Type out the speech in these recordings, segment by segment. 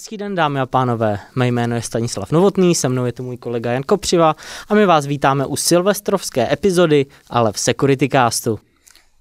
Hezký den, dámy a pánové. Mé jméno je Stanislav Novotný, se mnou je tu můj kolega Jan Kopřiva a my vás vítáme u silvestrovské epizody, ale v Security Castu.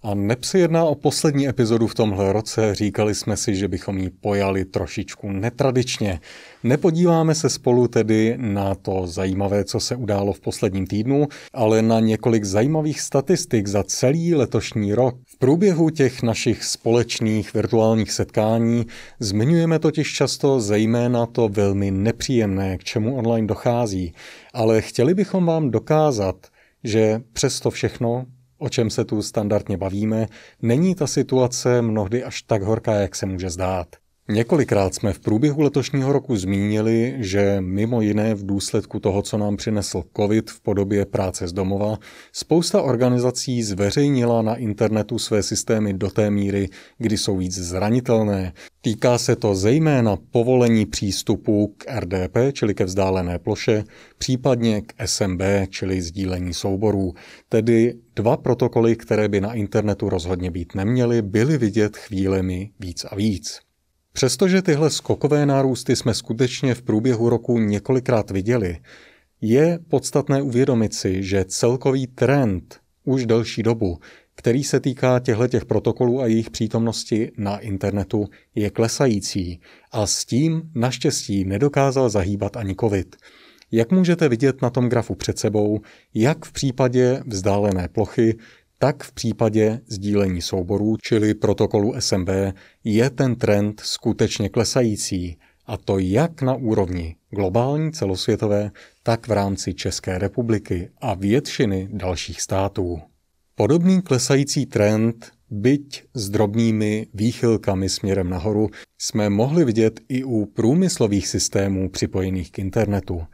A neb se jedná o poslední epizodu v tomhle roce, říkali jsme si, že bychom ji pojali trošičku netradičně. Nepodíváme se spolu tedy na to zajímavé, co se událo v posledním týdnu, ale na několik zajímavých statistik za celý letošní rok. V průběhu těch našich společných virtuálních setkání zmiňujeme totiž často zejména to velmi nepříjemné, k čemu online dochází. Ale chtěli bychom vám dokázat, že přesto všechno o čem se tu standardně bavíme, není ta situace mnohdy až tak horká, jak se může zdát. Několikrát jsme v průběhu letošního roku zmínili, že mimo jiné v důsledku toho, co nám přinesl COVID v podobě práce z domova, spousta organizací zveřejnila na internetu své systémy do té míry, kdy jsou víc zranitelné. Týká se to zejména povolení přístupu k RDP, čili ke vzdálené ploše, případně k SMB, čili sdílení souborů. Tedy dva protokoly, které by na internetu rozhodně být neměly, byly vidět chvílemi víc a víc. Přestože tyhle skokové nárůsty jsme skutečně v průběhu roku několikrát viděli, je podstatné uvědomit si, že celkový trend už delší dobu, který se týká těchto protokolů a jejich přítomnosti na internetu, je klesající a s tím naštěstí nedokázal zahýbat ani COVID. Jak můžete vidět na tom grafu před sebou, jak v případě vzdálené plochy, tak v případě sdílení souborů, čili protokolu SMB, je ten trend skutečně klesající, a to jak na úrovni globální, celosvětové, tak v rámci České republiky a většiny dalších států. Podobný klesající trend, byť s drobnými výchylkami směrem nahoru, jsme mohli vidět i u průmyslových systémů připojených k internetu –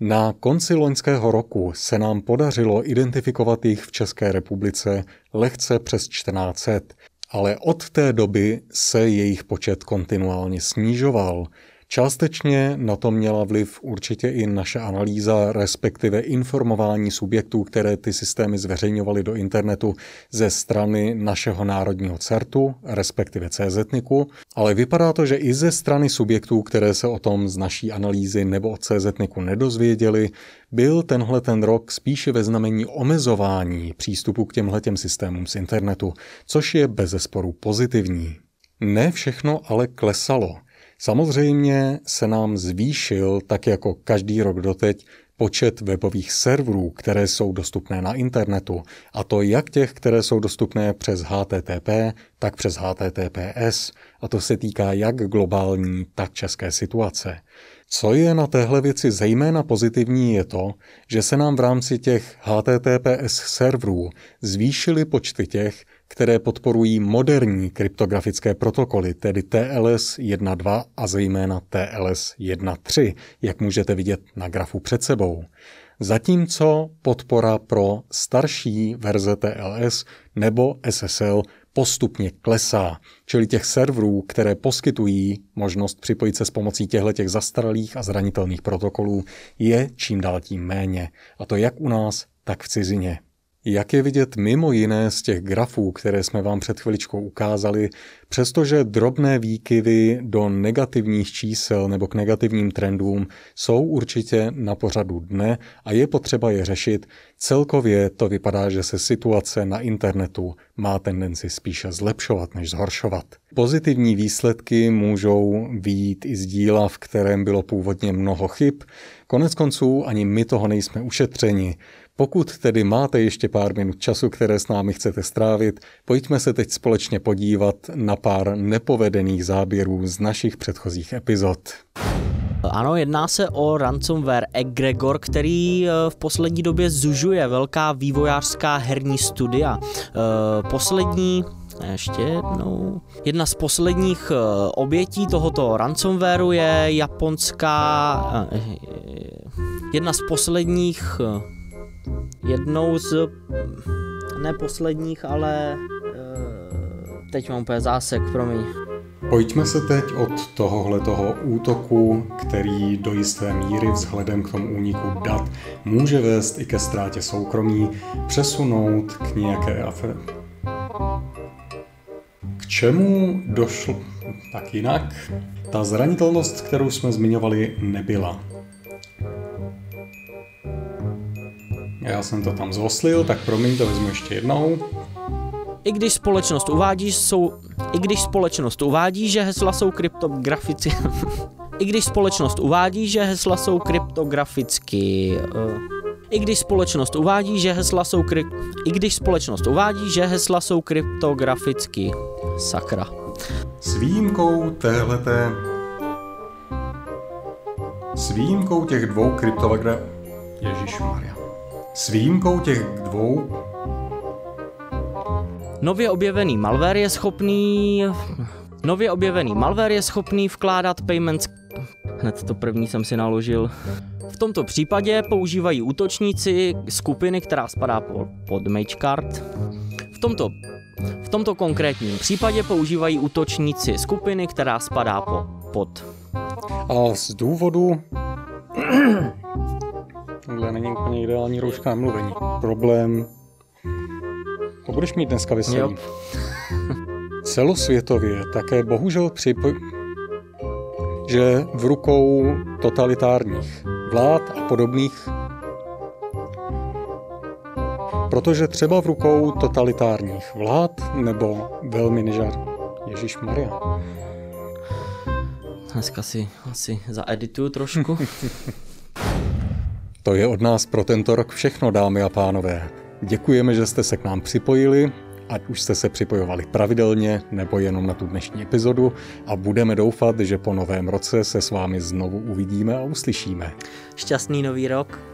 na konci loňského roku se nám podařilo identifikovat jich v České republice lehce přes 1400, ale od té doby se jejich počet kontinuálně snižoval – Částečně na to měla vliv určitě i naše analýza, respektive informování subjektů, které ty systémy zveřejňovaly do internetu ze strany našeho národního CERTu, respektive CZNIKu, ale vypadá to, že i ze strany subjektů, které se o tom z naší analýzy nebo od CZNIKu nedozvěděli, byl tenhle ten rok spíše ve znamení omezování přístupu k těmhletěm systémům z internetu, což je bezesporu pozitivní. Ne všechno ale klesalo. Samozřejmě se nám zvýšil, tak jako každý rok doteď, počet webových serverů, které jsou dostupné na internetu, a to jak těch, které jsou dostupné přes HTTP, tak přes HTTPS, a to se týká jak globální, tak české situace. Co je na téhle věci zejména pozitivní je to, že se nám v rámci těch HTTPS serverů zvýšily počty těch, které podporují moderní kryptografické protokoly, tedy TLS 1.2 a zejména TLS 1.3, jak můžete vidět na grafu před sebou. Zatímco podpora pro starší verze TLS nebo SSL postupně klesá, čili těch serverů, které poskytují možnost připojit se s pomocí těchto zastaralých a zranitelných protokolů, je čím dál tím méně. A to jak u nás, tak v cizině. Jak je vidět mimo jiné z těch grafů, které jsme vám před chviličkou ukázali, přestože drobné výkyvy do negativních čísel nebo k negativním trendům jsou určitě na pořadu dne a je potřeba je řešit, celkově to vypadá, že se situace na internetu má tendenci spíše zlepšovat než zhoršovat. Pozitivní výsledky můžou výjít i z díla, v kterém bylo původně mnoho chyb, konec konců ani my toho nejsme ušetřeni. Pokud tedy máte ještě pár minut času, které s námi chcete strávit, pojďme se teď společně podívat na pár nepovedených záběrů z našich předchozích epizod. Ano, jedná se o ransomware Egregor, který eh, v poslední době zužuje velká vývojářská herní studia. Eh, poslední ještě jednou. Jedna z posledních eh, obětí tohoto ransomwareu je japonská... Jedna z posledních jednou z, ne posledních, ale eh, teď mám úplně zásek, promiň. Pojďme se teď od tohohle toho útoku, který do jisté míry vzhledem k tomu úniku dat může vést i ke ztrátě soukromí, přesunout k nějaké aféře. K čemu došlo tak jinak? Ta zranitelnost, kterou jsme zmiňovali, nebyla. Já jsem to tam zoslil, tak promiň, to vezmu ještě jednou. I když společnost uvádí, jsou, i když společnost uvádí, že hesla jsou kryptografici... I když společnost uvádí, že hesla jsou kryptograficky... Uh, I když společnost uvádí, že hesla jsou kry... I když společnost uvádí, že hesla jsou kryptograficky... Sakra. S výjimkou téhleté... S výjimkou těch dvou kryptogra... Ježíš Maria. S výjimkou těch dvou Nově objevený malware je schopný... Nově objevený malware je schopný vkládat payments... Hned to první jsem si naložil. V tomto případě používají útočníci skupiny, která spadá pod MageCard. V tomto, v tomto konkrétním případě používají útočníci skupiny, která spadá po, pod. A z důvodu... Tohle není úplně ideální rouška na mluvení. Problém to budeš mít dneska veselý. Celosvětově také bohužel připo... že v rukou totalitárních vlád a podobných Protože třeba v rukou totalitárních vlád nebo velmi nežar... Ježíš Maria. Dneska si asi zaedituju trošku. to je od nás pro tento rok všechno, dámy a pánové. Děkujeme, že jste se k nám připojili, ať už jste se připojovali pravidelně nebo jenom na tu dnešní epizodu a budeme doufat, že po novém roce se s vámi znovu uvidíme a uslyšíme. Šťastný nový rok.